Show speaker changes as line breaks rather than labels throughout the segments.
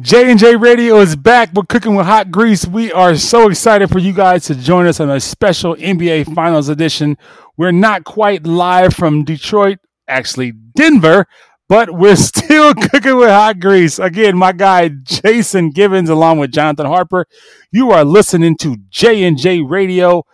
J and J Radio is back. We're cooking with hot grease. We are so excited for you guys to join us on a special NBA Finals edition. We're not quite live from Detroit, actually Denver, but we're still cooking with hot grease. Again, my guy Jason Givens, along with Jonathan Harper. You are listening to J and J Radio.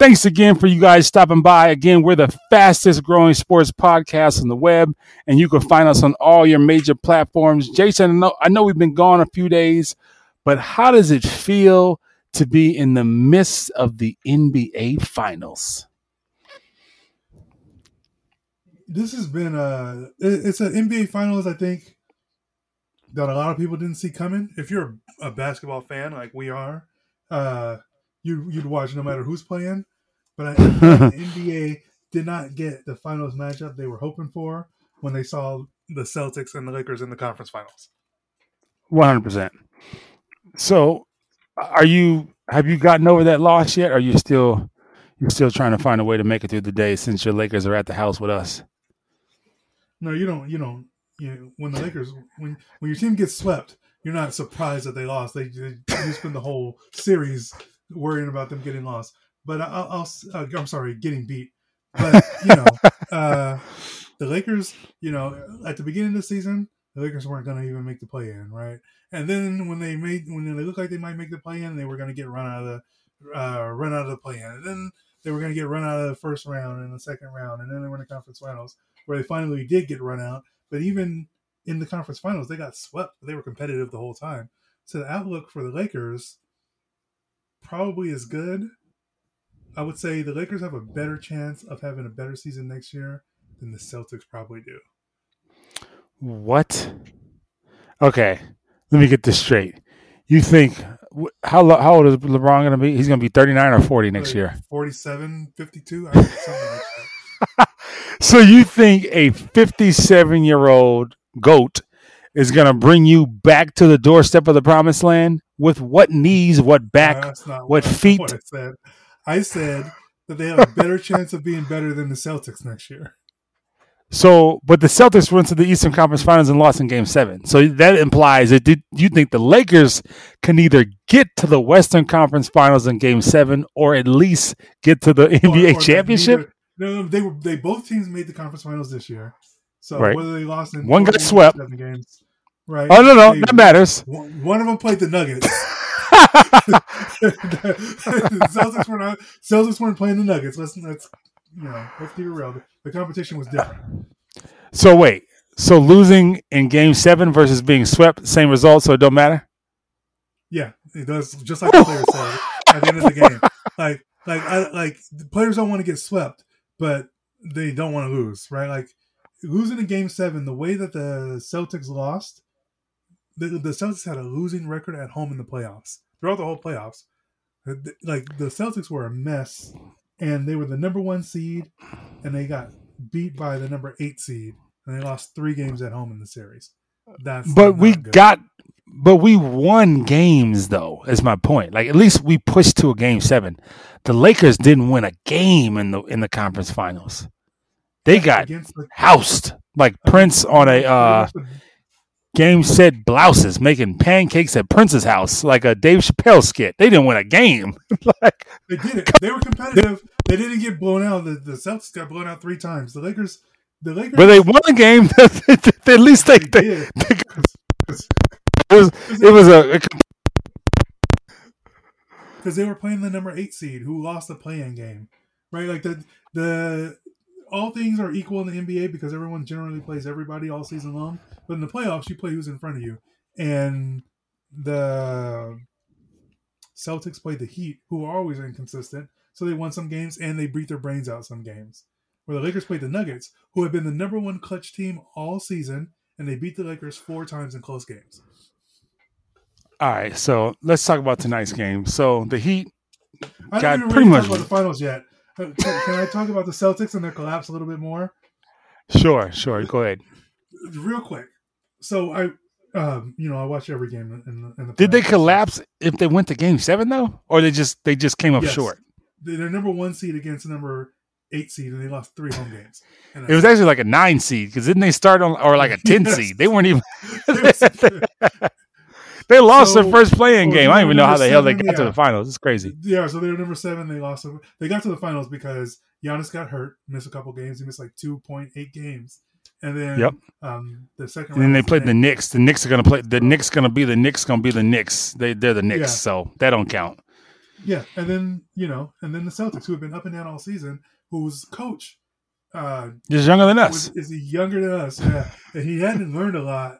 Thanks again for you guys stopping by. Again, we're the fastest growing sports podcast on the web, and you can find us on all your major platforms. Jason, I know, I know we've been gone a few days, but how does it feel to be in the midst of the NBA Finals?
This has been a it's an NBA Finals. I think that a lot of people didn't see coming. If you're a basketball fan like we are, uh, you you'd watch no matter who's playing. But I, the NBA did not get the finals matchup they were hoping for when they saw the Celtics and the Lakers in the conference finals.
One hundred percent. So, are you have you gotten over that loss yet? Or are you still you're still trying to find a way to make it through the day since your Lakers are at the house with us?
No, you don't. You don't. You when the Lakers when when your team gets swept, you're not surprised that they lost. They, they you spend the whole series worrying about them getting lost. But I'll, I'll uh, I'm sorry, getting beat. But you know, uh, the Lakers, you know, at the beginning of the season, the Lakers weren't going to even make the play in, right? And then when they made when they looked like they might make the play in, they were going to get run out of the uh, run out of the play in, and then they were going to get run out of the first round and the second round, and then they were in the conference finals where they finally did get run out. But even in the conference finals, they got swept. They were competitive the whole time. So the outlook for the Lakers probably is good. I would say the Lakers have a better chance of having a better season next year than the Celtics probably do.
What? Okay, let me get this straight. You think how how old is LeBron going to be? He's going to be 39 or 40 next like year.
47, 52, I something
like so you think a 57 year old goat is going to bring you back to the doorstep of the promised land with what knees, what back, no, what feet?
What I said. That they have a better chance of being better than the Celtics next year.
So, but the Celtics went to the Eastern Conference Finals and lost in Game Seven. So that implies that did you think the Lakers can either get to the Western Conference Finals in Game Seven, or at least get to the NBA or, or championship?
Neither, no, they were. They both teams made the conference finals this year. So right. whether they lost in
one got swept,
games, right?
Oh no, no, they, that matters.
One of them played the Nuggets. Celtics were not. Celtics weren't playing the Nuggets. Let's let's you know let's keep it real. The competition was different.
So wait. So losing in Game Seven versus being swept, same result. So it don't matter.
Yeah, it does. Just like the players said at the end of the game. Like like I like the players don't want to get swept, but they don't want to lose, right? Like losing in Game Seven, the way that the Celtics lost, the, the Celtics had a losing record at home in the playoffs throughout the whole playoffs. Uh, like the Celtics were a mess, and they were the number one seed, and they got beat by the number eight seed, and they lost three games at home in the series. That's
but we good. got, but we won games though. Is my point. Like at least we pushed to a game seven. The Lakers didn't win a game in the in the conference finals. They got the, housed like Prince on a uh, game set blouses making pancakes at Prince's house like a Dave Chappelle skit. They didn't win a game. like
they did it. They were competitive. They didn't get blown out. The, the Celtics got blown out three times. The Lakers, the Lakers,
but they won a game. at least they, they, they, they it was it was a
because they were playing the number eight seed who lost the playing game, right? Like the the all things are equal in the NBA because everyone generally plays everybody all season long. But in the playoffs, you play who's in front of you, and the Celtics played the Heat, who are always inconsistent. So they won some games and they beat their brains out some games. Where the Lakers played the Nuggets, who have been the number one clutch team all season, and they beat the Lakers four times in close games.
All right, so let's talk about tonight's game. So the Heat
I got pretty much about the finals yet. Uh, can, can I talk about the Celtics and their collapse a little bit more?
Sure, sure. Go ahead.
Real quick so I, um, you know, I watch every game in, the. In the
Did they collapse if they went to Game Seven though, or they just they just came up yes. short?
They're number one seed against number eight seed, and they lost three home games.
it was actually like a nine seed because didn't they start on or like a ten yes. seed? They weren't even. they lost
So-
their first playing
oh,
game. I don't even know how the hell they got to the finals. It's crazy.
Yeah, so they were number seven. They lost. them. They got to the finals because Giannis got hurt, missed a couple games. He missed like two point eight games, and then
Yep.
um, the second.
And then they played the
Knicks.
Knicks. The Knicks are gonna play. The Knicks gonna be the Knicks. Gonna be the Knicks. They they're the Knicks,
Yeah.
so that don't count.
Yeah, and then you know, and then the Celtics, who have been up and down all season, whose coach uh,
Just younger than us.
was, is he younger than us? Yeah, and he hadn't learned a lot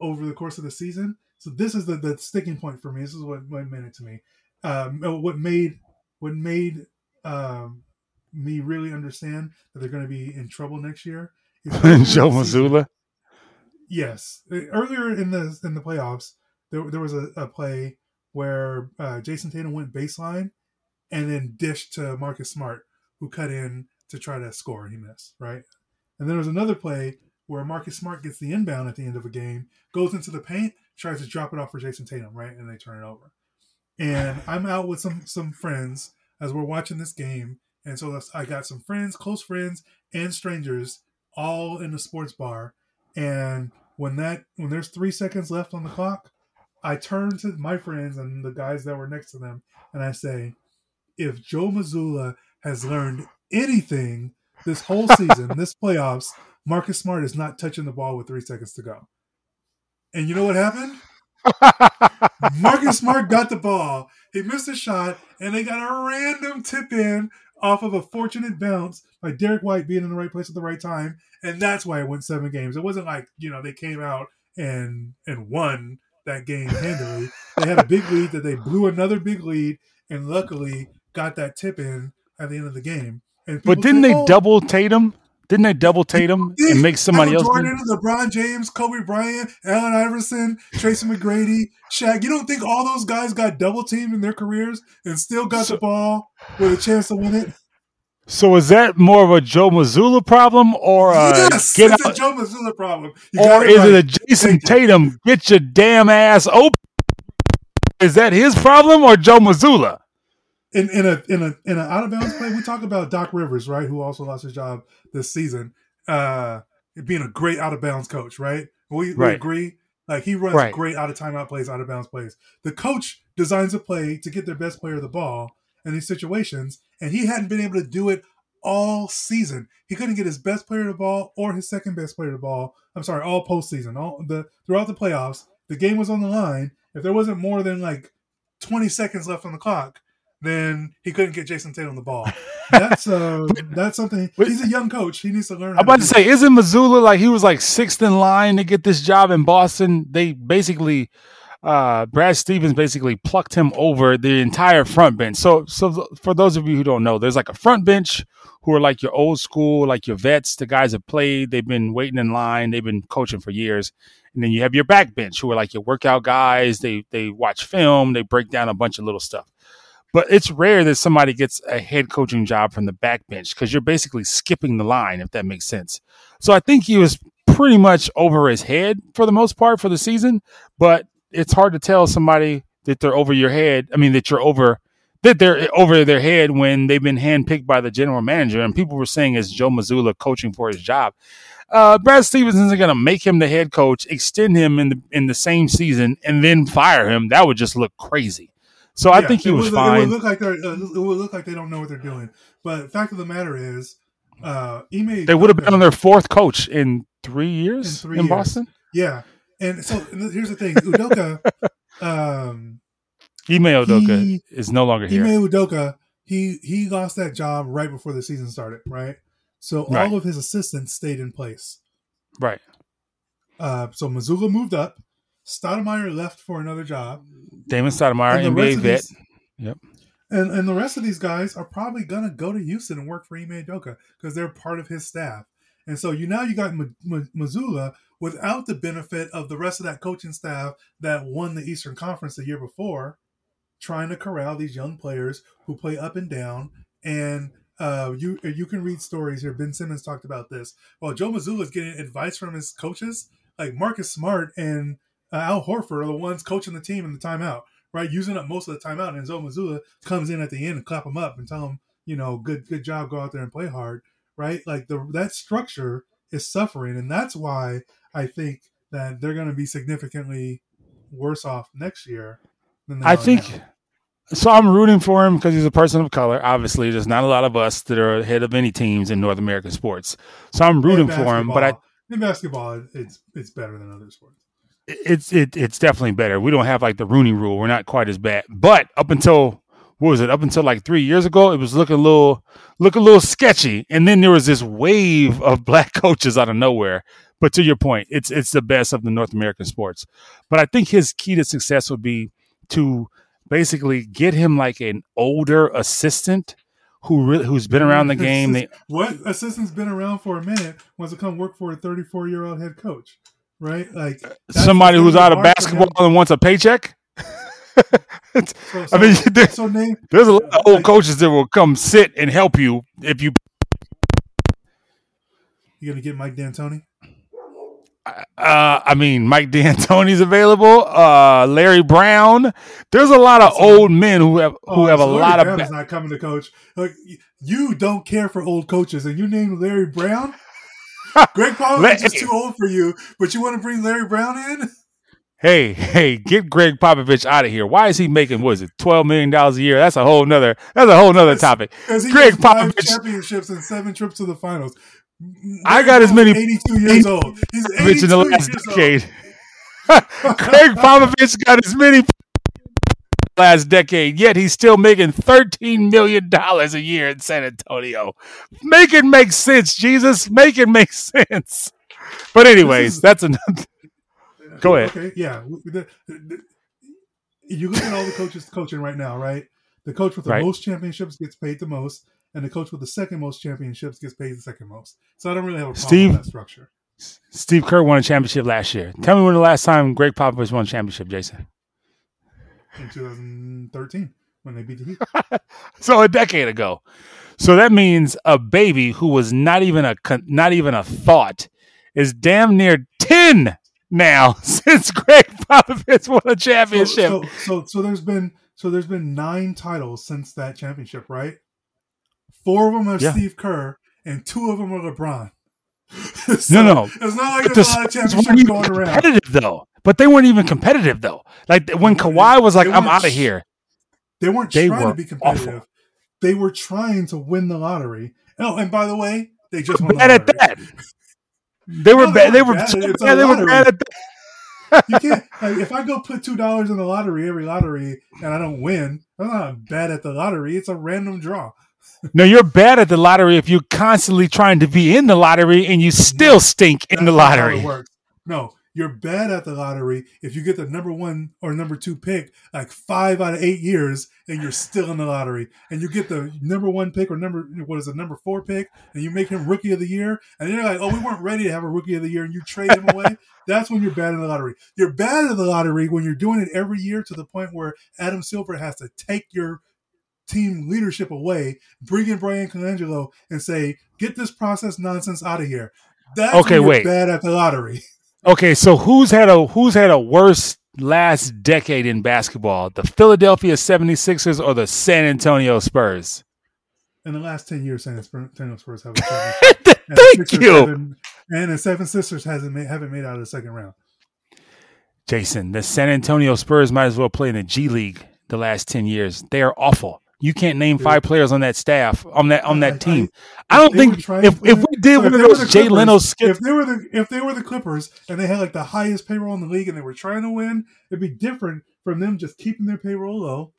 over the course of the season. So this is the, the sticking point for me. This is what, what meant it to me. Um, what made what made um, me really understand that they're going to be in trouble next year.
Joe Mazzulla.
Yes, earlier in the in the playoffs, there there was a, a play where uh, Jayson Tatum went baseline and then dished to Marcus Smart, who cut in to try to score. He missed right, and then there was another play where Marcus Smart gets the inbound at the end of a game, goes into the paint, tries to drop it off for Jayson Tatum, right, and they turn it over. And I'm out with some some friends as we're watching this game, and so I got some friends, close friends, and strangers all in the sports bar. And when that when there's three seconds left on the clock, I turn to my friends and the guys that were next to them, and I say, "If Joe Mazzulla has learned anything this whole season, this playoffs, Marcus Smart is not touching the ball with three seconds to go." And you know what happened? Marcus Smart got the ball. He missed a shot, and they got a random tip in off of a fortunate bounce by Derrick White being in the right place at the right time, and that's why it went seven games. It wasn't like you know they came out and and won that game handily. they had a big lead that they blew another big lead, and luckily got that tip in at the end of the game. And
But didn't
say,
they
"Oh,
double Tatum? Didn't they double Tatum and make somebody
Michael
else?
Jordan, LeBron James, Kobe Bryant, Allen Iverson, Tracy McGrady, Shaq. You don't think all those guys got double teamed in their careers and still got
So-
the ball with a chance to win it?
So is that more of a Joe Mazzulla problem or a
yes,
get
it's
out,
a Joe Mazzulla problem. You
or
got
is
right.
it a
Jayson
Tatum get your damn ass open? Is that his problem or Joe Mazzulla?
In in a in a in an out of bounds play? We talk about Doc Rivers, right? Who also lost his job this season, uh, being a great out of bounds coach, right? We, we agree. Like he runs
Right.
great out of timeout plays, out of bounds plays. The coach designs a play to get their best player the ball in these situations, and he hadn't been able to do it all season. He couldn't get his best player the ball or his second best player the ball. I'm sorry, all postseason, all the throughout the playoffs. The game was on the line. If there wasn't more than like 20 seconds left on the clock, then he couldn't get Jayson Tatum the ball. That's uh, that's something. He's a young coach. He needs to learn.
I'm about to say, isn't Mazzulla like he was like sixth in line to get this job in Boston? They basically, uh, Brad Stevens basically plucked him over the entire front bench. So, so th- for those of you who don't know, there's like a front bench who are like your old school, like your vets, the guys that played, they've been waiting in line, they've been coaching for years. And then you have your back bench who are like your workout guys. They they watch film, they break down a bunch of little stuff. But it's rare that somebody gets a head coaching job from the back bench because you're basically skipping the line, if that makes sense. So I think he was pretty much over his head for the most part for the season. But it's hard to tell somebody that they're over your head. I mean, that you're over that they're over their head when they've been handpicked by the general manager. And people were saying it's Joe Mazzulla coaching for his job. Uh, Brad Stevens isn't going to make him the head coach, extend him in the in the sime season, and then fire him. That would just look crazy. So I
Yeah,
think he
it
was
would, It
fine.
would look like they're. Uh, it would look like they don't know what they're doing. But fact of the matter is, uh, Ime
They would have been on their fourth coach in three years in,
In years.
Boston.
Yeah, and so and here's the thing, Udoka. um,
Ime Udoka
He-
is no longer here.
Ime Udoka, he he lost that job right before the season started, right? So
Right.
all of his assistants stayed in place.
right.
Uh, so Mazzulla moved up. Stoudemire left for another job.
Damon Stoudemire, NBA vet.
these-
Yep.
And and the rest of these guys are probably gonna go to Houston and work for Ime Udoka because they're part of his staff. And so you now you got M- M- Mazzulla without the benefit of the rest of that coaching staff that won the Eastern Conference the year before, trying to corral these young players who play up and down. And uh, you you can read stories here. Ben Simmons talked about this. While Joe Mazzulla is getting advice from his coaches, like Marcus Smart and uh, Al Horford are the ones coaching the team in the timeout right? Using up most of the timeout, and Joe Mazzulla comes in at the end and clap him up and tell him, you know, good good job, go out there and play hard, right? Like the that structure is suffering, and that's why I think that they're going to be significantly worse off next year
I think
now.
so. I'm rooting for him because he's a person of color. Obviously, there's not a lot of us that are ahead of any teams in North American sports. So I'm rooting for him. But I,
in basketball, it's it's better than other sports.
It's it, it's definitely better. We don't have like the Rooney Rule. We're not quite as bad. But up until what was it? Up until like three years ago, it was looking a little look a little sketchy. And then there was this wave of black coaches out of nowhere. But to your point, it's it's the best of the North American sports. But I think his key to success would be to basically get him like an older assistant who really who's been around the game. They,
what assistant's been around for a minute wants to come work for a 34 year old head coach, right? Like
somebody who's out of
hard for them.
basketball and wants a paycheck. It's-
So,
I mean,
so-
there-
so name
There's a lot of old coaches that will come sit and help you if you.
you gonna get Mike D'Antoni?
Uh, I mean, Mike D'Antoni's available. Uh, Larry Brown. There's a lot of
So-
old men who have who
Oh,
have a
Larry
lot
Brown
of.
is not coming to coach. Like you don't care for old coaches, and you named Larry Brown. Gregg Popovich is too old for you, but you want to bring Larry Brown in?
hey, hey, get Gregg Popovich out of here. Why is he making what is it, twelve million dollars a year? That's a whole nother. That's a whole nother topic.
Gregg
Popovich-
championships and seven trips to the finals.
I got as many-
82 years old. He's 82
Popovich in the last decade. Gregg Popovich got as many last decade, yet he's still making thirteen million dollars a year in San Antonio. Make it make sense, Jesus. Make it make sense. But anyways,
is-
that's enough. Go ahead.
Okay, yeah. You look at all the coaches coaching right now, right? The coach with the
Right.
most championships gets paid the most, and the coach with the second most championships gets paid the second most. So I don't really have a problem
Steve?
with that structure.
Steve Kerr won a championship last year. Tell me when the last time Gregg Popovich won a championship, Jason.
In 2013, when they beat the Heat.
So a decade ago. So that means a baby who was not even a not even a thought is damn near ten now since Gregg Popovich won a
So,
championship.
so, so, so there's been so there's been nine titles since that championship, right? Four of them are
Yeah.
Steve Kerr, and two of them are LeBron.
No,
So,
no.
It's not like there's
the
a lot of championships going around.
competitive though. But they weren't even competitive though. Like when Kawhi was like, "I'm out of here."
They weren't
They
trying
were
to be competitive.
awful.
They were trying to win the lottery. Oh, and by the way, they just won
Bad at that. They were
No,
bad.
they
They
weren't bad.
so bad. They were bad at that.
You can't. Like, if I go put two dollars in the lottery every lottery and I don't win, I'm not bad at the lottery. It's a random draw.
No, you're bad at the lottery if you're constantly trying to be in the lottery and you still stink in the
not how it
lottery.
No, you're bad at the lottery if you get the number one or number two pick like five out of eight years and you're still in the lottery. And you get the number one pick or number what is it, number four pick, and you make him rookie of the year, and you're like, oh, we weren't ready to have a rookie of the year, and you trade him away. That's when you're bad in the lottery. You're bad at the lottery when you're doing it every year to the point where Adam Silver has to take your team leadership away, bring in Brian Colangelo, and say, get this process nonsense out of here. That's
Okay, wait.
bad at the lottery.
Okay, so who's had a who's had a worse last decade in basketball? The Philadelphia 76ers or the San Antonio Spurs?
In the last ten years, San Antonio Spurs have a.
Thank you.
And the Seven Sisters hasn't made, haven't made out of the second round.
Jason, the San Antonio Spurs might as well play in the G League the last 10 years. They are awful. You can't name five players on that staff on that on that team.
I-
don't think if, if we did one of those Jay Leno skip,
If they were the if they were the Clippers and they had like the highest payroll in the league and they were trying to win, it'd be different from them just keeping their payroll low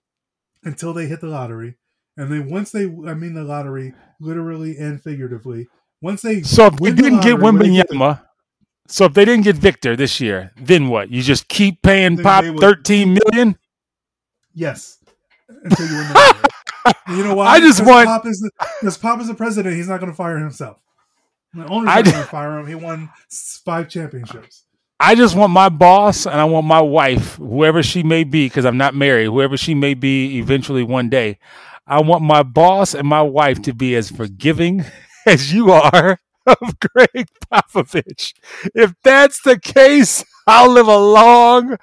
until they hit the lottery. And then once they, I mean the lottery, literally and figuratively, once they
so if we didn't get
lottery, get
Wembanyama, so if they didn't get Victor this year, then what? You just keep paying Pop
would-
13 million?
Yes. Until you win the lottery. You know why?
I just
Because
want-
Pop is the, because Pop is the president. He's not going to fire himself. The owner's
I
not going to fire him. He won five championships.
I just want my boss and I want my wife, whoever she may be, because I'm not married, whoever she may be eventually one day, I want my boss and my wife to be as forgiving as you are of Gregg Popovich. If that's the case, I'll live a long,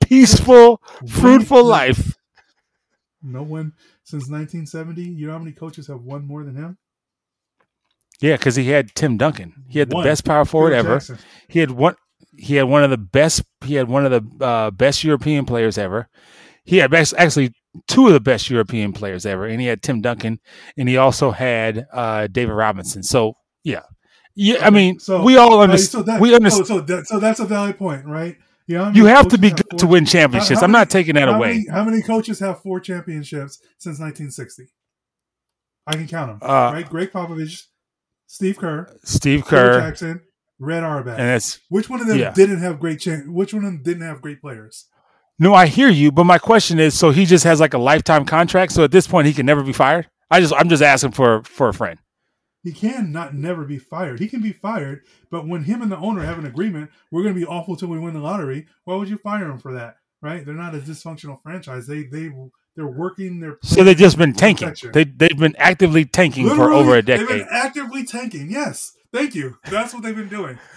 peaceful, fruitful life.
No one since 1970. You know how many coaches have won more than him?
Yeah, because he had Tim Duncan. He had the
One.
best power forward
Phil
ever.
Jackson.
He had one. He had one of the best. He had one of the uh, best European players ever. He had best, actually two of the best European players ever, and he had Tim Duncan, and he also had uh, David Robinson. So yeah, yeah. I mean,
So-
we all
Right,
understand.
so that,
we understand.
So, so, that, so that's a valid point, right? You, know,
you have to be good to win championships.
how
I'm not
many-
taking that
how
away.
Many, how many coaches have four championships since 1960? I can count them.
Uh,
right? Gregg Popovich, Steve Kerr,
Steve
Phil
Kerr,
Jackson, Red Auerbach.
and that's
which one of them
yeah.
didn't have great? Cha- which one of them didn't have great players?
no. I hear you, but my question is: so he just has like a lifetime contract? So at this point, he can never be fired? I just, I'm just asking for for a friend.
He can not never be fired. He can be fired, but when him and the owner have an agreement, we're going to be awful till we win the lottery. Why would you fire him for that? Right? They're not a dysfunctional franchise. They they they're working their.
So they've just been tanking.
Protection.
They they've been actively tanking for over a decade.
They've been actively tanking. Yes, thank you. That's what they've been doing.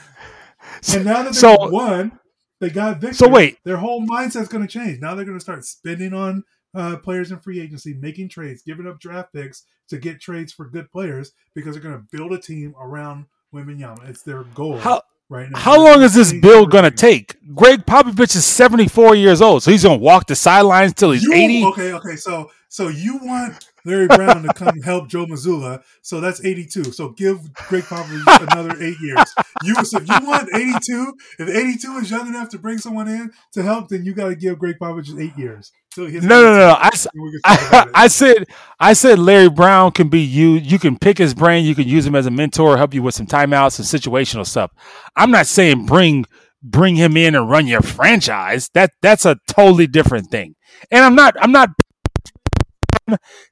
And now that they
So-
won, they got victory.
So wait.
their whole mindset's going to change. Now they're going to start spending on uh, players in free agency, making trades, giving up draft picks to get trades for good players because they're going to build a team around Wembanyama. It's their goal
How
right now.
how long is this bill gonna take? Gregg Popovich is 74 years old, so he's gonna walk the sidelines till he's
You-
80.
Okay, okay. So so you want Larry Brown to come help Joe Mazzulla. So that's 82. So give Gregg Popovich another eight years. You so if you want 82, if 82 is young enough to bring someone in to help, then you got to give Gregg Popovich eight years. So
No, no, no, no. I, s-
And we can talk about it.
I said I said Larry Brown can be you. You can pick his brain. You can use him as a mentor, help you with some timeouts and situational stuff. I'm not saying bring bring him in and run your franchise. That that's a totally different thing. And I'm not I'm not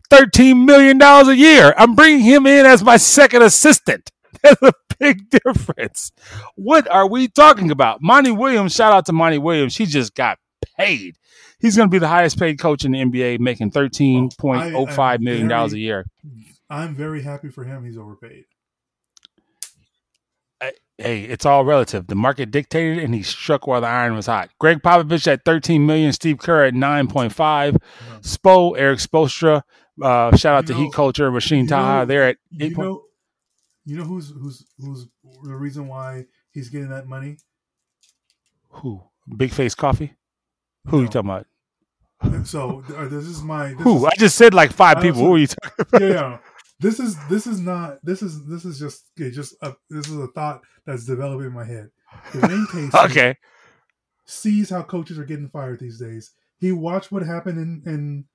thirteen million dollars a year. I'm bringing him in as my second assistant. That's a big difference. What are we talking about? Monty Williams. Shout out to Monty Williams. He just got paid. He's going to be the highest paid coach in the NBA, making thirteen point oh five million dollars a year.
I'm very happy for him. He's overpaid.
Hey, it's all relative. The market dictated, and he struck while the iron was hot. Gregg Popovich at thirteen million, Steve Kerr at nine point five, Spo, Erik Spoelstra. Uh, shout out
You
to
know-
Heat Culture, Machine
you
Taha. They're at
You
eight point.
know, you know who's who's who's the reason why he's getting that money?
Who? Big Face Coffee. Who are
you
talking about?
So uh, this is my this
Who?
is-
I just said like five people. Who are you talking about?
yeah, yeah. This is this is not this is this is just okay, just a, this is a thought that's developing in my head. Dwane Casey
Okay.
sees how coaches are getting fired these days. He watched what happened in in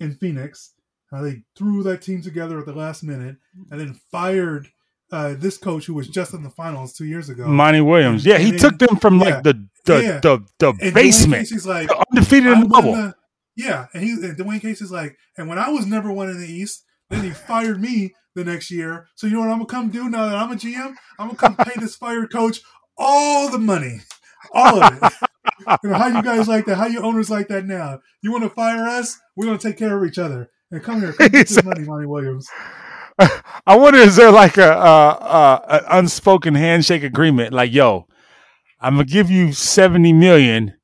in Phoenix, how they threw that team together at the last minute, and then fired uh, this coach who was just in the finals two years ago.
Monty Williams. Yeah, he
And
took them from
yeah.
like the the
Yeah.
the, the
and
basement,
Casey's like,
undefeated in the bubble.
yeah, and he and Dwane Casey's like, and when I was number one in the East, then he fired me the next year. So you know what I'm gonna come do now that I'm a GM? I'm gonna come pay this fired coach all the money, all of it. you know, how you guys like that? How you owners like that now? You want to fire us? We're gonna take care of each other. And come here, come get this money, Monty Williams.
I wonder is there like a, uh uh an unspoken handshake agreement? Like, yo, I'm gonna give you seventy million,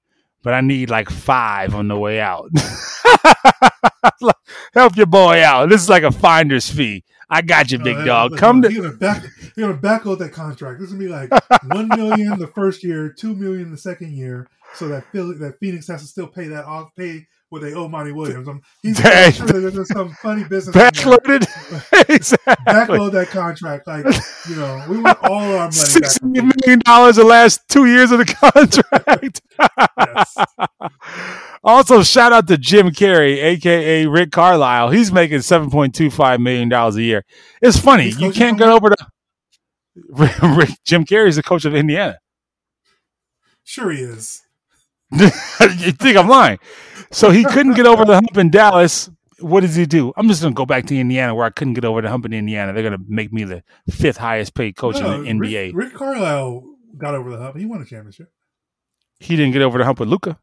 but I need like five on the way out. Help your boy out. This is like a finder's fee. I got you, big
that-
dog.
look,
Come to
You're gonna back. You're gonna backload that contract. This is gonna be like one million the first year, two million the second year, so that Philly, that Phoenix has to still pay that off, pay what they owe Monty Williams. I'm, he's
Dang.
Sure that there's some funny business.
backloaded. exactly.
Backload that contract, like you know, we want all our money back.
Six
from
million dollars the last two years of the contract.
Yes.
Also, shout out to Jim Carrey, aka Rick Carlisle. He's making seven point two five million dollars a year. It's funny you can't get over the. Rick, Jim Carrey's the coach of Indiana.
Sure, he is.
you think I'm lying? So he couldn't get over the hump in Dallas. What does he do? I'm just gonna go back to Indiana where I couldn't get over the hump in Indiana. They're gonna make me the fifth highest paid coach
No,
in the NBA.
Rick, Rick Carlisle got over the hump. He won a championship.
He didn't get over the hump with Luka.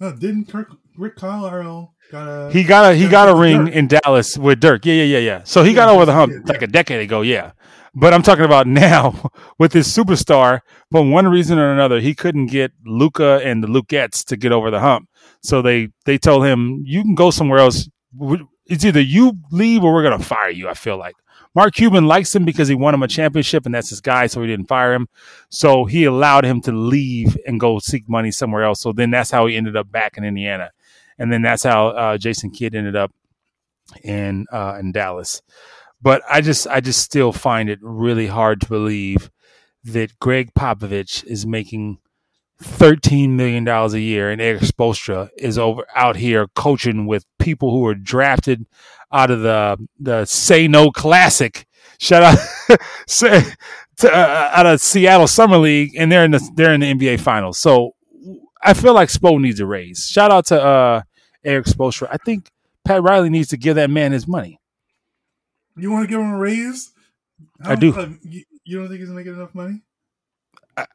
No, didn't Kirk, Rick Carlisle got a?
He got a he got a ring
Dirk.
in Dallas with Dirk. Yeah, yeah, yeah, yeah. So he
Yeah,
got over the hump like
yeah.
a decade ago. Yeah, but I'm talking about now with his superstar. For one reason or another, he couldn't get Luka and the Lukettes to get over the hump. So they they told him, "You can go somewhere else. It's either you leave or we're gonna fire you." I feel like, Mark Cuban likes him because he won him a championship, and that's his guy, so he didn't fire him. So he allowed him to leave and go seek money somewhere else. So then that's how he ended up back in Indiana, and then that's how uh, Jason Kidd ended up in uh, in Dallas. But I just I just still find it really hard to believe that Gregg Popovich is making thirteen million dollars a year, and Erik Spoelstra is over out here coaching with people who were drafted out of the the Say No Classic. Shout out say, to, uh, out of Seattle Summer League, and they're in the they're in the NBA Finals. So I feel like Spo needs a raise. Shout out to uh, Erik Spoelstra. I think Pat Riley needs to give that man his money.
You want to give him a raise?
I do.
Uh, you, you don't think he's making enough money?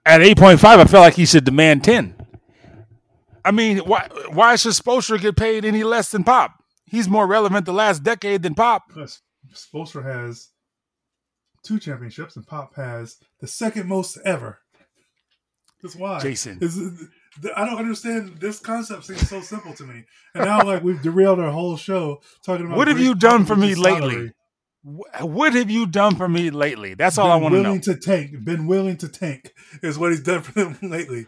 At eight point five, I felt like he should demand ten. I mean, why why should Spoelstra get paid any less than Pop? He's more relevant the last decade than Pop.
Plus, Spoelstra has two championships, and Pop has the second most ever. That's why,
Jason.
Is, I don't understand. This concept seems so simple to me, and now like we've derailed our whole show talking about
What have you done for me
Popovich's
lately?
salary.
Wh- What have you done for me lately? That's all I want to know.
willing to tank. Been willing to tank is what he's done for them lately.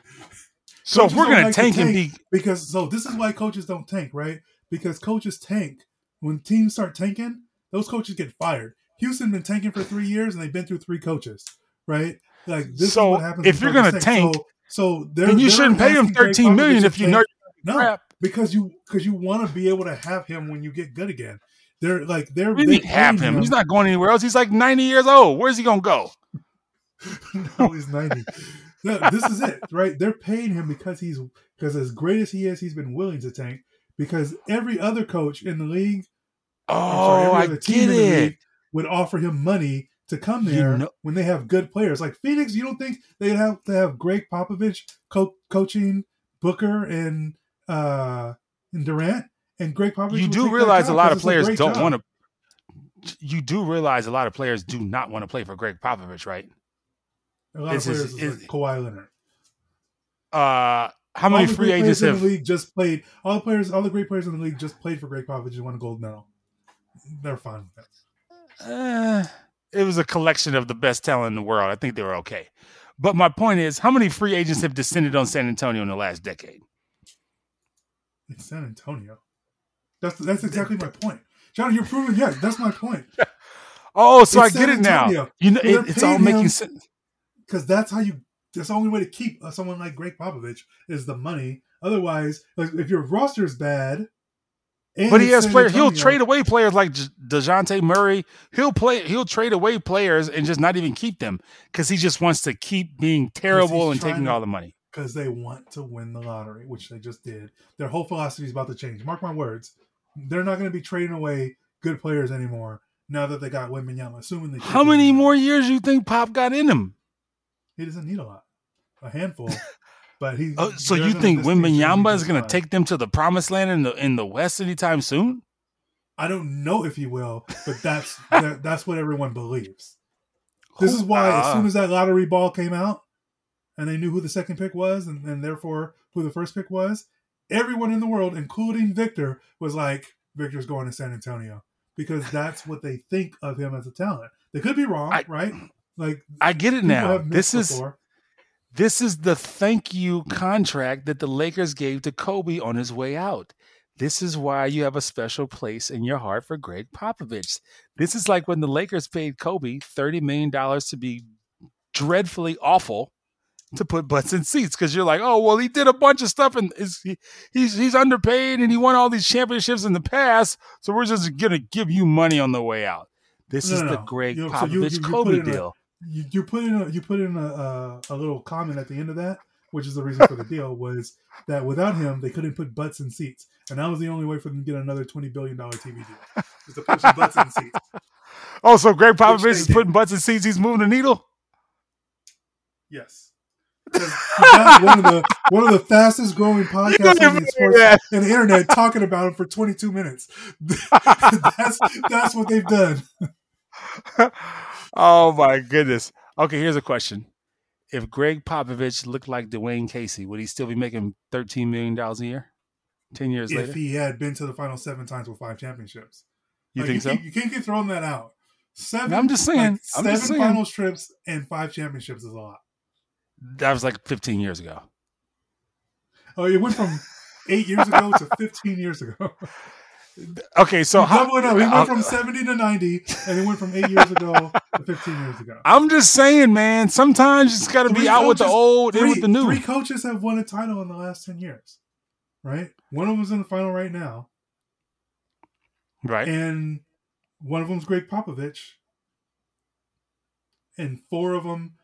So if
coaches
we're gonna
like to
tank
tank.
be
Because so this is why coaches don't tank, right? Because coaches tank when teams start tanking. Those coaches get fired. Houston been tanking for three years, and they've been through three coaches, right? Like this
So,
is what happens.
if you're gonna tank,
so, so they're,
then you shouldn't pay him thirteen million if you know you're
no,
crap.
because you because you want to be able to have him when you get good again. They're like they're
We to have
paying
him. He's not going anywhere else. He's like ninety years old. Where's he gonna go?
no, he's 90. No, this is it, right? They're paying him because he's because as great as he is, he's been willing to tank. Because every other coach in the league, I'm sorry,
Oh, I get it.
would offer him money to come
You
there
know-
when they have good players. Like Phoenix, you don't think they'd have to have Gregg Popovich co- coaching Booker and uh and Durant and Gregg Popovich.
You do realize a lot of players don't want to. You do realize a lot of players do not want to play for Gregg Popovich, right?
A lot of players is, like Kawhi Leonard.
Uh, how many free agents have?
in the league just played? All the players, all the great players in the league just played for Gregg Popovich and won a gold medal. They're fine. with that.
Uh, it was a collection of the best talent in the world. I think they were okay. But my point is, how many free agents have descended on San Antonio in the last decade?
It's San Antonio. That's that's exactly my point, John. You're proving. Yeah, that's my point.
Oh, so
It's
I get it now. You know, it, it's all making sense.
Because that's how you. That's the only way to keep uh, someone like Gregg Popovich is the money. Otherwise, like if your roster is bad, and
But he has players. He'll trade away players like Dejounte Murray. He'll play. He'll trade away players and just not even keep them because he just wants to keep being terrible and taking
to-
all the money.
because they want to win the lottery, which they just did. Their whole philosophy is about to change. Mark my words. They're not going to be trading away good players anymore now that they got Wembanyama. Assuming they
How many more years you think Pop got in him?
He doesn't need a lot, a handful. But he.
Oh, so you think
this team's gonna be
Wembanyama is going to take them to the promised land in the in the West anytime soon?
I don't know if he will, but that's that, that's what everyone believes. This is why, as
Ah.
soon as that lottery ball came out, and they knew who the second pick was, and, and therefore who the first pick was, everyone in the world, including Victor, was like, "Victor's going to San Antonio," because that's what they think of him as a talent. They could be wrong,
I-
right? Like
I get it now. This is
before.
this is the thank you contract that the Lakers gave to Kobe on his way out. This is why you have a special place in your heart for Gregg Popovich. This is like when the Lakers paid Kobe $30 million to be dreadfully awful to put butts in seats because you're like, oh, well, he did a bunch of stuff and is, he, he's, he's underpaid and he won all these championships in the past. So we're just going to give you money on the way out. This
No,
is
no,
the. Greg
You know, so you-
Popovich
you- you put
Kobe
in a-
deal.
you, you put in a, you put in a, a, a little comment at the end of that, which is the reason for the deal was that without him they couldn't put butts in seats, and that was the only way for them to get another twenty billion dollar TV deal is to put some butts in seats.
Oh, so Gregg Popovich is
did.
putting butts in seats. He's moving the needle.
Yes, you one of the one of the fastest growing podcasts in the sports and the internet talking about him for twenty two minutes. that's that's what they've done.
oh my goodness. Okay, here's a question. If Gregg Popovich looked like Dwane Casey, would he still be making $13 million a year? 10 years
If
later?
If he had been to the final seven times with five championships.
You
Like,
think so?
Can't, you can't keep throwing that out. Seven.
I'm just saying.
like,
I'm
seven
just saying.
finals trips and five championships is a lot.
That was like 15 years ago.
Oh, it went from eight years ago to 15 years ago.
Okay, so how,
double it up. He went from 70 to 90, and it went from eight years ago to 15 years ago.
I'm just saying, man. Sometimes you just got to be out with the old in
Three,
with the new.
three coaches have won a title in the last 10 years, right? One of them's in the final right now,
Right.
and one of them's Gregg Popovich, and four of them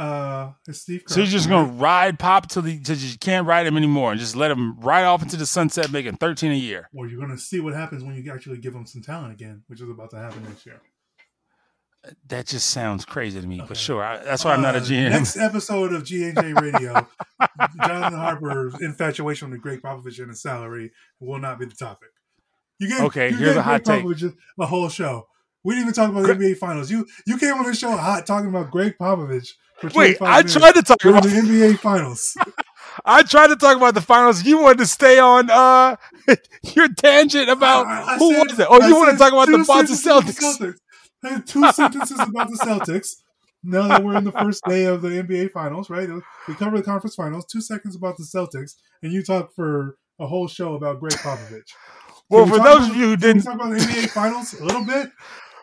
uh, Steve Kerr.
So you're just
right?
gonna ride Pop till the till you can't ride him anymore, and just let him ride off into the sunset, making 13 a year.
Well, you're going to see what happens when you actually give them some talent again, which is about to happen this year.
That just sounds crazy to me,
Okay.
but sure. I, that's why I'm not a
Uh,
GM.
Next episode of G&J Radio, Jonathan Harper's infatuation with Gregg Popovich and his salary will not be the topic. You gave,
Okay,
you
here's a hot
Greg
take.
Popovich the whole show. We didn't even talk about the NBA Finals. You you came on the show hot talking about Gregg Popovich for
Wait, I tried to talk about
the NBA Finals.
I tried to talk about the finals. You wanted to stay on uh your tangent about
I- I
who
said-
was it? Oh,
I
you want to talk about the Boston Celtics?
Celtics. I had two sentences about the Celtics. Now that we're in the first day of the NBA Finals, right? We cover the conference finals. Two seconds about the Celtics, and you talk for a whole show about Gregg Popovich.
Well,
we
for those
about-
of you who didn't,
talk about the NBA Finals a little bit?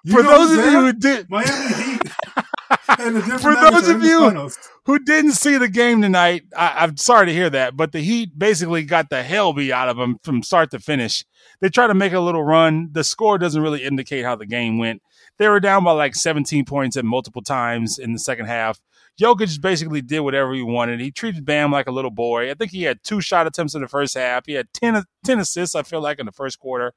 You
for those of you who did
Miami Heat. And
For those of you
finals.
who didn't see the game tonight, I, I'm sorry to hear that, but the Heat basically got the hell beat out of them from start to finish. They tried to make a little run. The score doesn't really indicate how the game went. They were down by like 17 points at multiple times in the second half. Jokic basically did whatever he wanted. He treated Bam like a little boy. I think he had two shot attempts in the first half. He had 10, 10 assists, I feel like, in the first quarter.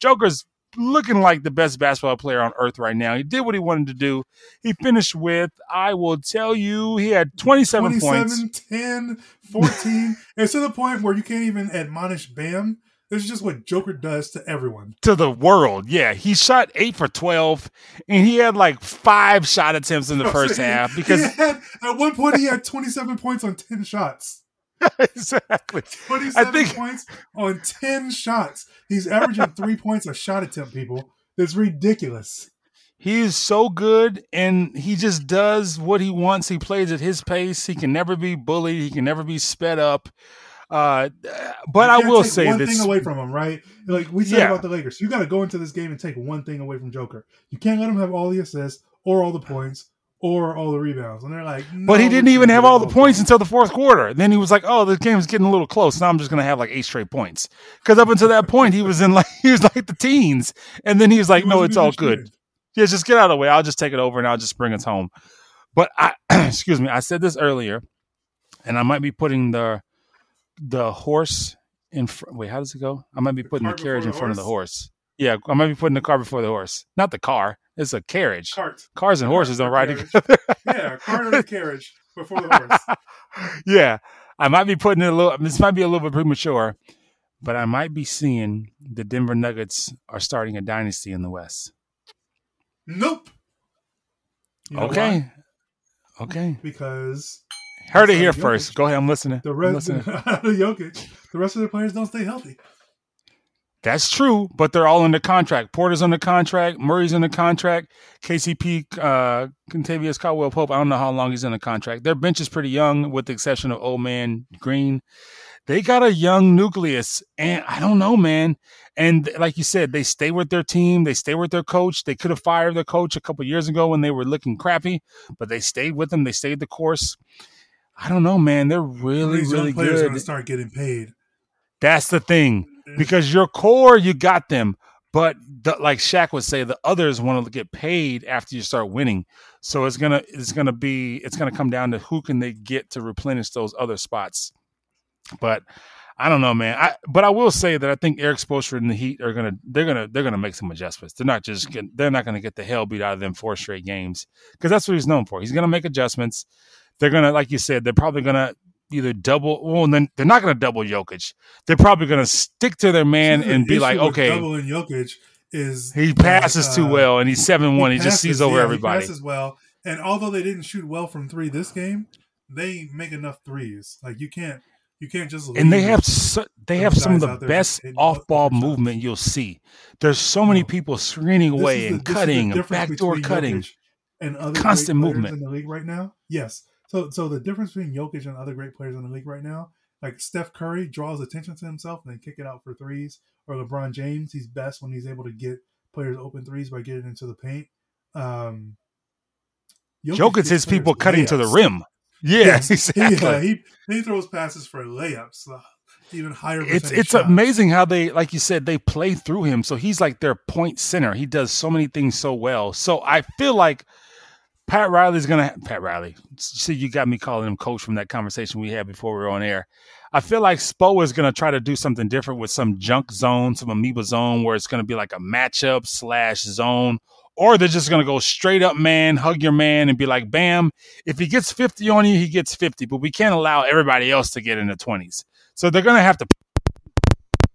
Joker's looking like the best basketball player on earth right now. He did what he wanted to do. He finished with, I will tell you, he had 27,
27,
points.
10, 14. it's to the point where you can't even admonish Bam. This is just what Joker does to everyone.
to the world. Yeah, he shot eight for twelve, and he had like five shot attempts in the first half because
had, at one point he had 27 points on 10 shots.
exactly.
27
I think-
points on 10 shots. He's averaging three points a shot attempt, people. That's ridiculous.
He is so good, and he just does what he wants. He plays at his pace. He can never be bullied. He can never be sped up. Uh, but I will
take
say
one
this:
thing away from him, right? Like we said
Yeah.
about the Lakers, you got to go into this game and take one thing away from Joker. You can't let him have all the assists or all the points or all the rebounds. And they're like,
But he didn't even have all the points until the fourth quarter. Then he was like, "Oh, the game's getting a little close. Now I'm just going to have like eight straight points." Because up until that point, he was in like he was like the teens, and then he was like,
He
"No, it's all good. Yeah, just get out of the way. I'll just take it over and I'll just bring us home." But I, excuse me, I said this earlier, and I might be putting the the horse in. Fr- Wait, how does it go? I might be putting the
cart
carriage in front
the
of the horse. Yeah, I might be putting the car before the horse. Not the car. It's a carriage.
Cart.
Cars and horses don't ride
Carriage.
together.
Yeah, cart or the carriage before the horse.
yeah, I might be putting it a little. This might be a little bit premature, but I might be seeing the Denver Nuggets are starting a dynasty in the West.
Nope. You know
okay,
why?
okay.
Because
Heard it here
of
first. Go ahead. I'm listening.
the
I'm
rest
listening.
of Jokic, the rest of the players don't stay healthy.
That's true, but they're all under contract. Porter's under contract. Murray's under contract. KCP, uh, Kentavious Caldwell Pope. I don't know how long he's under contract. Their bench is pretty young, with the exception of old man Green. They got a young nucleus, and I don't know, man. And like you said, they stay with their team. They stay with their coach. They could have fired their coach a couple years ago when they were looking crappy, but they stayed with them. They stayed the course. I don't know, man. They're really,
These
really
young players are
good.
going to start getting paid.
That's the thing Mm-hmm. because your core, you got them. But the, like Shaq would say, the others want to get paid after you start winning. So it's gonna it's gonna be it's gonna come down to who can they get to replenish those other spots. But I don't know, man. I but I will say that I think Erik Spoelstra and the Heat are gonna they're gonna they're gonna make some adjustments. They're not just getting, they're not gonna get the hell beat out of them four straight games because that's what he's known for. He's gonna make adjustments. They're gonna like you said, they're probably gonna either double. Well, then they're not gonna double Jokic. They're probably gonna stick to their man
See, the
and be
issue
like, okay,
doubling Jokic is
he passes
that,
too
uh,
well and he's seven one. He, just sees over
yeah, he
everybody.
passes well, and although they didn't shoot well from three this game, they make enough threes. Like you can't You can't just
and they have so, they have some of the best off ball movement you'll see. There's so many people screening
This
away
the-
and
the
cutting and backdoor cutting.
Jokic and other
Constant movement.
in the league right now. Yes. So so the difference between Jokic and other great players in the league right now, like Steph Curry draws attention to himself and then kick it out for threes, or LeBron James, he's best when he's able to get players open threes by getting into the paint. Um,
Jokic
gets
hits people cutting to the rim. Yeah,
Yes,
exactly.
He, uh, he he throws passes for layups, uh, even higher.
it's it's
shots.
amazing how they like you said they play through him so he's like their point center he does so many things so well so i feel like pat riley's gonna pat riley see you got me calling him coach from that conversation we had before we were on air. I feel like spo is gonna try to do something different with some junk zone some amoeba zone where it's gonna be like a matchup slash zone or they're just gonna go straight up man hug your man and be like bam if he gets 50 on you he gets 50 but we can't allow everybody else to get in the 20s so they're gonna have to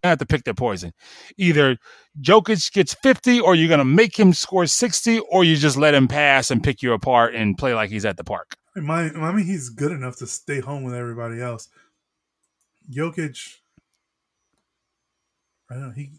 have to pick their poison. Either Jokic gets 50 or you're gonna make him score 60, or you just let him pass and pick you apart and play like he's at the park.
My, I mean, he's good enough to stay home with everybody else. Jokic, I don't know. He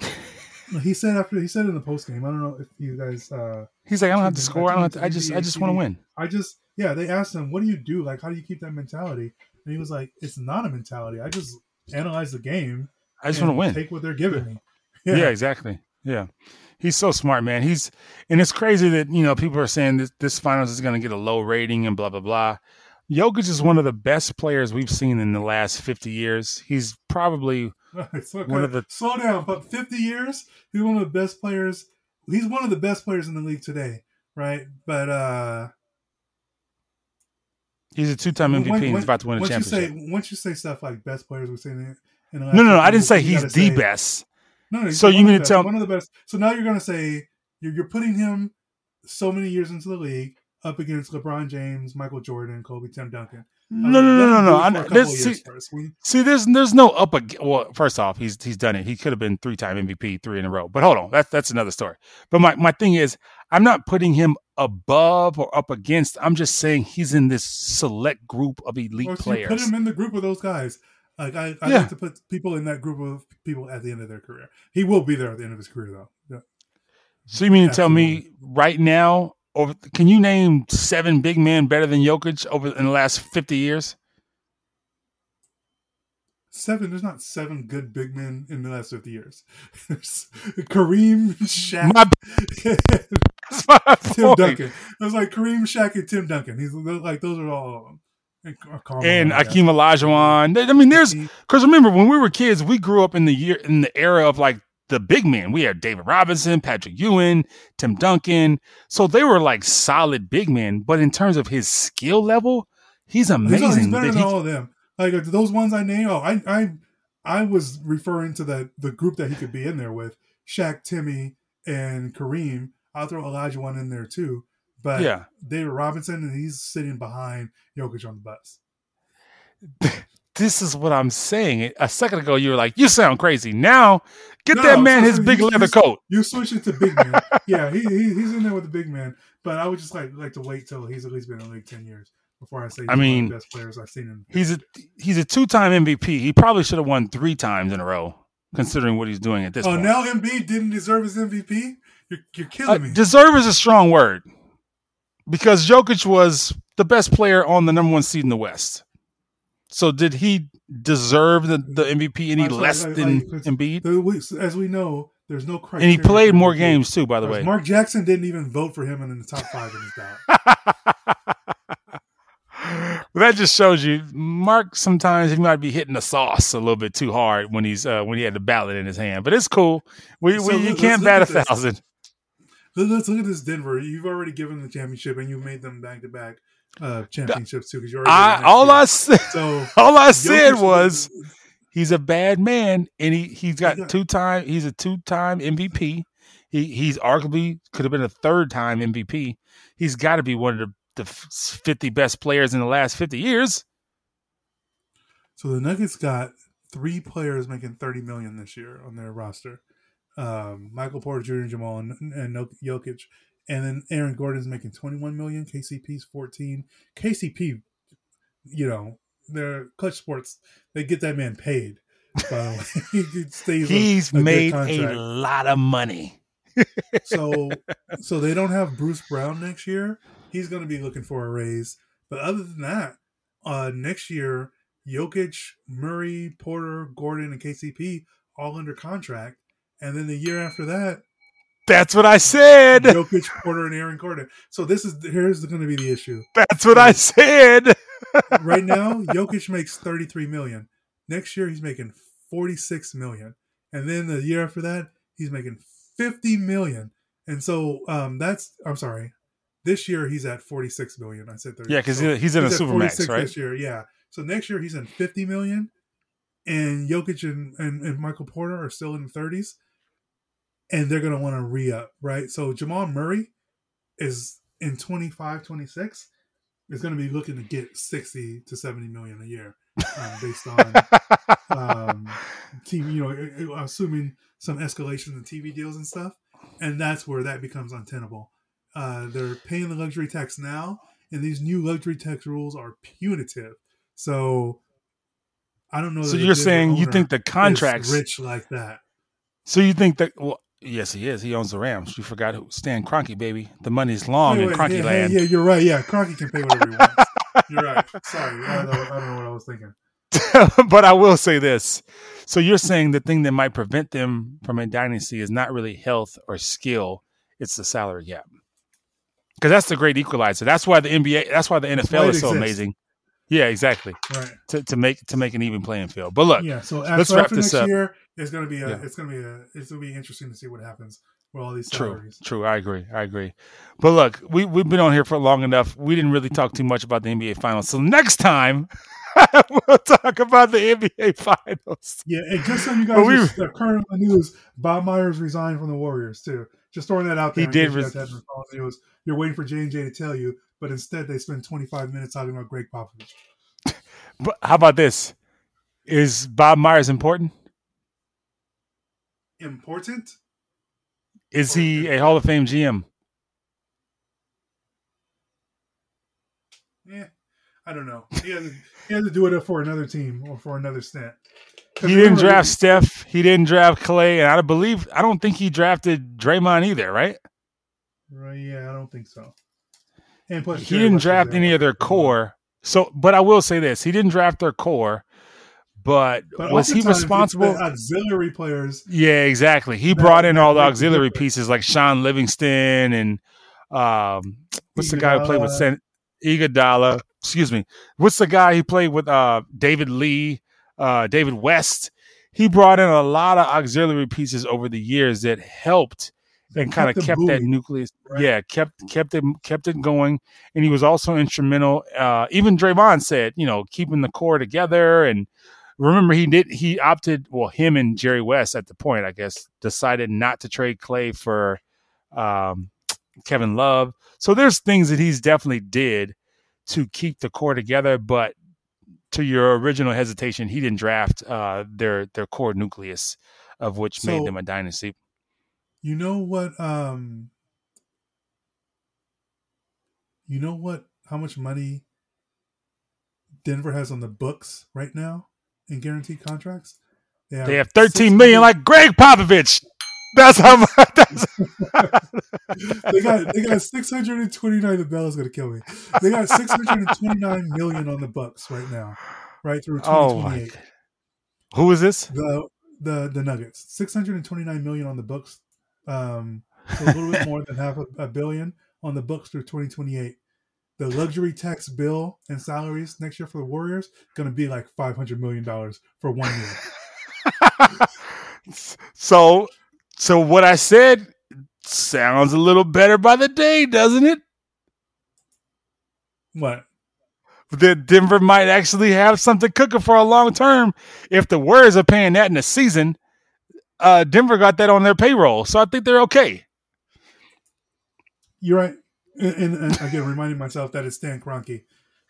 he said after he said in the post game. I don't know if you guys. uh
He's like, I don't have to score. I don't have to. I just, I just want to win.
I just yeah. They asked him, "What do you do? Like, how do you keep that mentality?" And he was like, "It's not a mentality. I just analyze the game.
I just want to win.
Take what they're giving me."
Yeah. exactly. Yeah. He's so smart, man. He's and it's crazy that you know people are saying this this finals is going to get a low rating and blah blah blah. Jokic is one of the best players we've seen in the last 50 years. He's probably
so,
One of the-
slow down. But 50 years, he's one of the best players. He's one of the best players in the league today, right? But uh
he's a two-time MVP
when-
and he's about to win a
once you
championship.
say once you say stuff like best players we've seen in, in the last
no, no, no. I didn't say
you
the
say-
best.
No, no.
So you mean to tell-
one of the best? So now you're gonna say you're, you're putting him so many years into the league up against LeBron James, Michael Jordan, Kobe, Tim Duncan.
No, no, no, no, no.
it
I,
for a couple
there's, see.
We-
See, there's there's no up. ag- Well, first off, he's he's done it. He could have been three time MVP, three in a row. But hold on, that's that's another story. But my my thing is, I'm not putting him above or up against. I'm just saying he's in this select group of elite
oh, Or you
players.
put him in the group of those guys. Like I, I
Yeah.
like to put people in that group of people at the end of their career. He will be there at the end of his career, though. Yeah.
so you mean to tell me right now, over can you name seven big men better than Jokic over in the last 50 years?
Seven. There's not seven good big men in the last fifty years. There's Kareem, Shaq,
My,
Tim
point.
Duncan. It was like Kareem, Shaq, and Tim Duncan. He's like those are all. And, Karl
And Akeem Olajuwon. I mean, there's.
Mm-hmm.
Because remember, when we were kids, we grew up in the year in the era of like the big men. We had David Robinson, Patrick Ewing, Tim Duncan. So they were like solid big men. But in terms of his skill level, he's
He's,
amazing.
he's better
that
than
he-
all of them. Like those ones I named. Oh, I, I, I was referring to the the group that he could be in there with Shaq, Timmy, and Kareem. I'll throw Olajuwon in there too. But
yeah.
David Robinson, and he's sitting behind Jokic on the bus.
This is what I'm saying. A second ago, you were like, "You sound crazy." Now, get
No,
that man his big
you-
leather coat.
You switch it to big man. yeah, he, he he's in there with the big man. But I would just like like to wait till he's at least been in the league ten years before I say. he's
I
one of the
mean,
best players I've seen in.
He's a he's a two time MVP. He probably should have won three times in a row, considering what he's doing at this
Oh,
point.
now Embiid didn't deserve his MVP. You're, you're
Uh,
killing me.
deserve is a strong word because Jokic was the best player on the number one seed in the West. So did he deserve the, the MVP any
sorry,
less
like-
than
like,
Embiid?
As we know, there's no
And he played more games too, by the way.
Mark Jackson didn't even vote for him in the top five in his ballot.
that just shows you Mark sometimes he might be hitting the sauce a little bit too hard when he's uh, when he had the ballot in his hand. But it's cool. We,
So
we you can't bat a
this.
thousand.
Let- Let's look at this Denver. You've already given the championship, and you've made them back to back championships too. Because you already
I,
did it next
all
year.
I said
so
all I said was he's a bad man and he he's got
got-
two time he's a two time MVP. He he's arguably could have been a third time MVP. He's got to be one of the, the 50 best players in the last 50 years.
So the Nuggets got three players making thirty million this year on their roster: um, Michael Porter Jr., Jamal, and, and Jokic. And then Aaron Gordon's making twenty-one million. KCP's fourteen. KCP, you know, their Klutch Sports, they get that man paid. By the way, he.
He's
a, a
made a lot of money.
so so they don't have Bruce Brown next year. He's going to be looking for a raise. But other than that, uh, next year, Jokic, Murray, Porter, Gordon, and KCP all under contract, and then the year after that,
That's what I said.
Jokic, Porter, and Aaron Gordon. So this is here's going to be the issue.
That's what I said.
Right now, Jokic makes 33 million. Next year, he's making 46 million, and then the year after that, he's making 50 million. And so um, that's I'm sorry. This year he's at 46 million. I said 30.
Yeah, because
So
he's in a
he's at
supermax,
46
right?
This year, yeah. So next year he's in 50 million, and Jokic and, and, and Michael Porter are still in the 30s, and they're gonna want to re up, right? So Jamal Murray is in 25, 26 is going to be looking to get 60 to 70 million a year um, based on um, TV, you know, assuming some escalation in TV deals and stuff, and that's where that becomes untenable. Uh, they're paying the luxury tax now, and these new luxury tax rules are punitive. So I don't know.
so you're saying you think the contracts?
rich like that?
So you think that? Well, yes, he is. He owns the Rams. You forgot who? Stan Kroenke, baby. The money's long
Wait,
in Kroenke
yeah,
land.
yeah, you're right. Yeah, Kroenke can pay whatever he wants. You're right. Sorry, I don't, know, I don't know what I was thinking.
but I will say this. So you're saying the thing that might prevent them from a dynasty is not really health or skill; it's the salary gap. Because that's the great equalizer. That's why the NBA. That's why the NFL is so
exists.
amazing. Yeah, exactly.
Right.
To, to make to make an even playing field. But look,
Yeah. So
let's
after,
wrap this
next
up.
year, it's gonna be a.
Yeah.
It's gonna be a. It's gonna be interesting to see what happens with all these
True,
salaries.
true. I agree. I agree. But look, we we've been on here for long enough. We didn't really talk too much about the NBA finals. So next time we'll talk about the NBA finals.
Yeah, and just so you guys
we-
uh, current the news, Bob Myers resigned from the Warriors too. Just throwing that out there.
He did
you
res-
guys hadn't followed the news. You're waiting for J and J to tell you, but instead they spend 25 minutes talking about Gregg Popovich.
But how about this? Is Bob Myers important?
Important?
Is he a Hall of Fame GM?
Yeah, I don't know. He to, he to do it for another team or for another stint.
He didn't draft Steph. He didn't draft Clay, and I believe I don't think he drafted Draymond either. Right?
Right, yeah, I don't think so. And plus,
He
Jerry
didn't draft any of their core. So, but I will say this: he didn't draft their core. But,
But
was he responsible?
auxiliary players.
Yeah, exactly. He brought in all the auxiliary pieces like Shaun Livingston and um, what's the guy who played with
Iguodala.
San Iguodala? Excuse me. What's the guy he played with? Uh, David Lee, uh, David West. He brought in a lot of auxiliary pieces over the years that helped and kind of
them
kept that nucleus.
right?
Yeah, kept kept it kept it going, and he was also instrumental. Uh, even Draymond said, you know, keeping the core together. And remember, he did he opted. Well, him and Jerry West at the point, I guess, decided not to trade Clay for um, Kevin Love. So there's things that he's definitely did to keep the core together. But to your original hesitation, he didn't draft uh, their their core nucleus, of which
So-
made them a dynasty.
You know what? Um, you know what? How much money Denver has on the books right now in guaranteed contracts?
They have 13 million, like Gregg Popovich. That's how much. That's,
they got they got 629 the bell is gonna kill me. They got 629 million on the books right now, right through
oh
2028.
God. Who is this?
the the the Nuggets 629 million on the books, um, so a little bit more than half a, a billion on the books through 2028. The luxury tax bill and salaries next year for the Warriors is going to be like 500 million dollars for one year.
so, so what I said sounds a little better by the day, doesn't it?
What?
That Denver might actually have something cooking for a long term. If the Warriors are paying that in the season, uh, Denver got that on their payroll, so I think they're okay.
You're right. And, and, and again, reminding myself that it's Stan Kroenke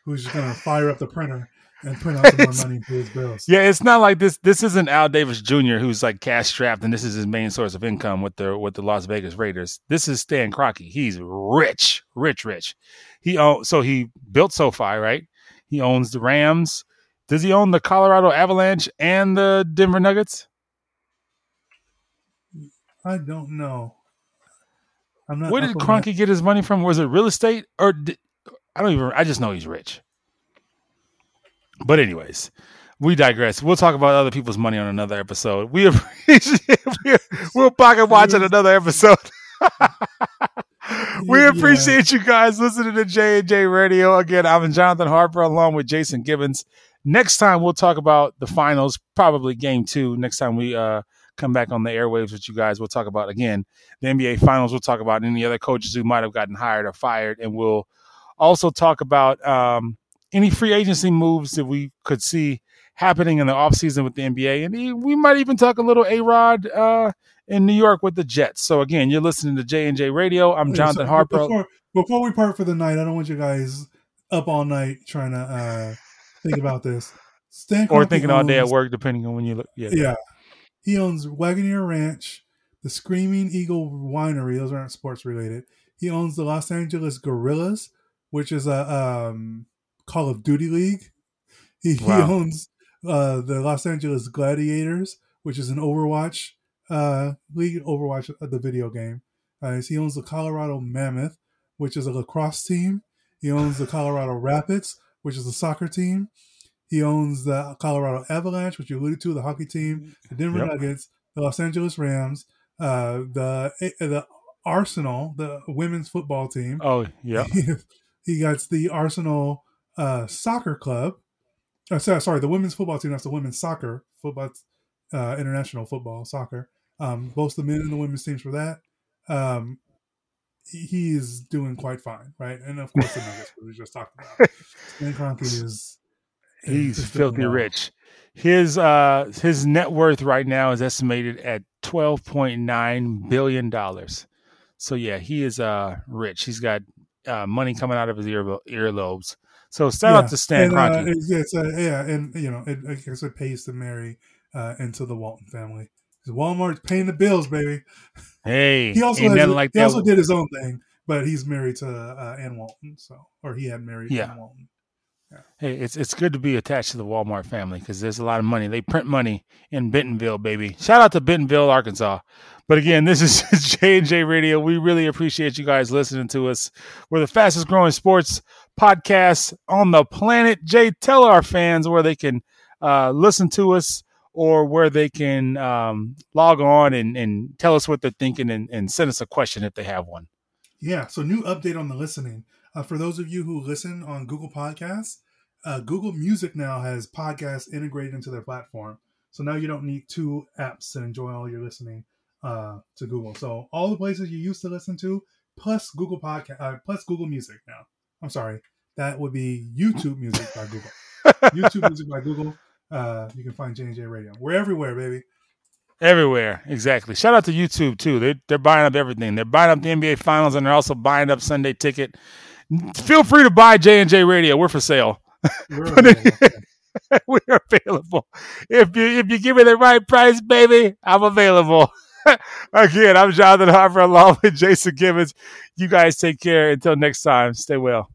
who's just going to fire up the printer and print out some more money for his bills.
Yeah, it's not like this. This isn't Al Davis Jr., who's like cash strapped, and this is his main source of income with the with the Las Vegas Raiders. This is Stan Kroenke. He's rich, rich, rich. He own, so he built SoFi, right? He owns the Rams. Does he own the Colorado Avalanche and the Denver Nuggets?
I don't know. I'm not.
Where did Kroenke get his money from? Was it real estate or did, I don't even. I just know he's rich. But anyways, we digress. We'll talk about other people's money on another episode. We appreciate. we'll pocket watch on another episode. we appreciate yeah. you guys listening to J and J Radio. Again, I'm Jonathan Harper along with Jason Gibbons. Next time we'll talk about the finals, probably game two. Next time we uh, come back on the airwaves with you guys, we'll talk about again the NBA finals. We'll talk about any other coaches who might have gotten hired or fired, and we'll also talk about um, any free agency moves that we could see happening in the offseason with the NBA. And we might even talk a little A Rod uh, in New York with the Jets. So again, you're listening to J and J Radio. I'm Jonathan so Harper.
Before, before, we part for the night, I don't want you guys up all night trying to uh, think about this.
Stan or thinking owns, all day at work, depending on when you look.
Yeah, yeah. He owns Waggoner Ranch, the Screaming Eagle Winery. Those aren't sports related. He owns the Los Angeles Guerrillas, which is a um, Call of Duty league. He, wow. he owns uh, the Los Angeles Gladiators, which is an Overwatch uh, league, Overwatch uh, the video game. Uh, he owns the Colorado Mammoth, which is a lacrosse team. He owns the Colorado Rapids, which is a soccer team. He owns the Colorado Avalanche, which you alluded to, the hockey team, the Denver yep. Nuggets, the Los Angeles Rams, uh, the eh, the Arsenal, the women's football team.
Oh, yeah.
he got the Arsenal uh, soccer club. Uh, sorry, sorry, the women's football team. That's the women's soccer football, uh, international football soccer. Um, both the men and the women's teams for that. Um, he is doing quite fine, right? And of course, the Nuggets we just talked about. Stan Kroenke is
he's filthy well. rich. His uh his net worth right now is estimated at twelve point nine billion dollars. So yeah, he is uh rich. He's got uh, money coming out of his ear earlobes. So shout yeah. out to Stan and, Kroenke.
Uh, it's, uh, yeah, and you know, it, I guess it pays to marry uh, into the Walton family. Walmart's paying the bills, baby.
Hey,
he also has, like he that. also did his own thing, but he's married to uh, Ann Walton, so or he had married yeah. Ann Walton.
Hey, it's it's good to be attached to the Walmart family because there's a lot of money. They print money in Bentonville, baby. Shout out to Bentonville, Arkansas. But again, this is J and J Radio. We really appreciate you guys listening to us. We're the fastest growing sports podcast on the planet. Jay, tell our fans where they can uh, listen to us or where they can um, log on and, and tell us what they're thinking and, and, send us a question if they have one.
Yeah. So, new update on the listening. Uh, for those of you who listen on Google Podcasts, uh, Google Music now has podcasts integrated into their platform. So now you don't need two apps to enjoy all your listening uh, to Google. So all the places you used to listen to, plus Google Podcast, uh, plus Google Music now. I'm sorry, that would be YouTube Music by Google. YouTube Music by Google uh, you can find J&J Radio. We're everywhere, baby.
Everywhere, exactly. Shout out to YouTube too. They they're buying up everything. They're buying up the NBA Finals, and they're also buying up Sunday Ticket. Feel free to buy J and J Radio. We're for sale. We're, available. If you if you give me the right price, baby, I'm available. Again, I'm Jonathan Harper along with Jason Gibbons. You guys take care. Until next time, stay well.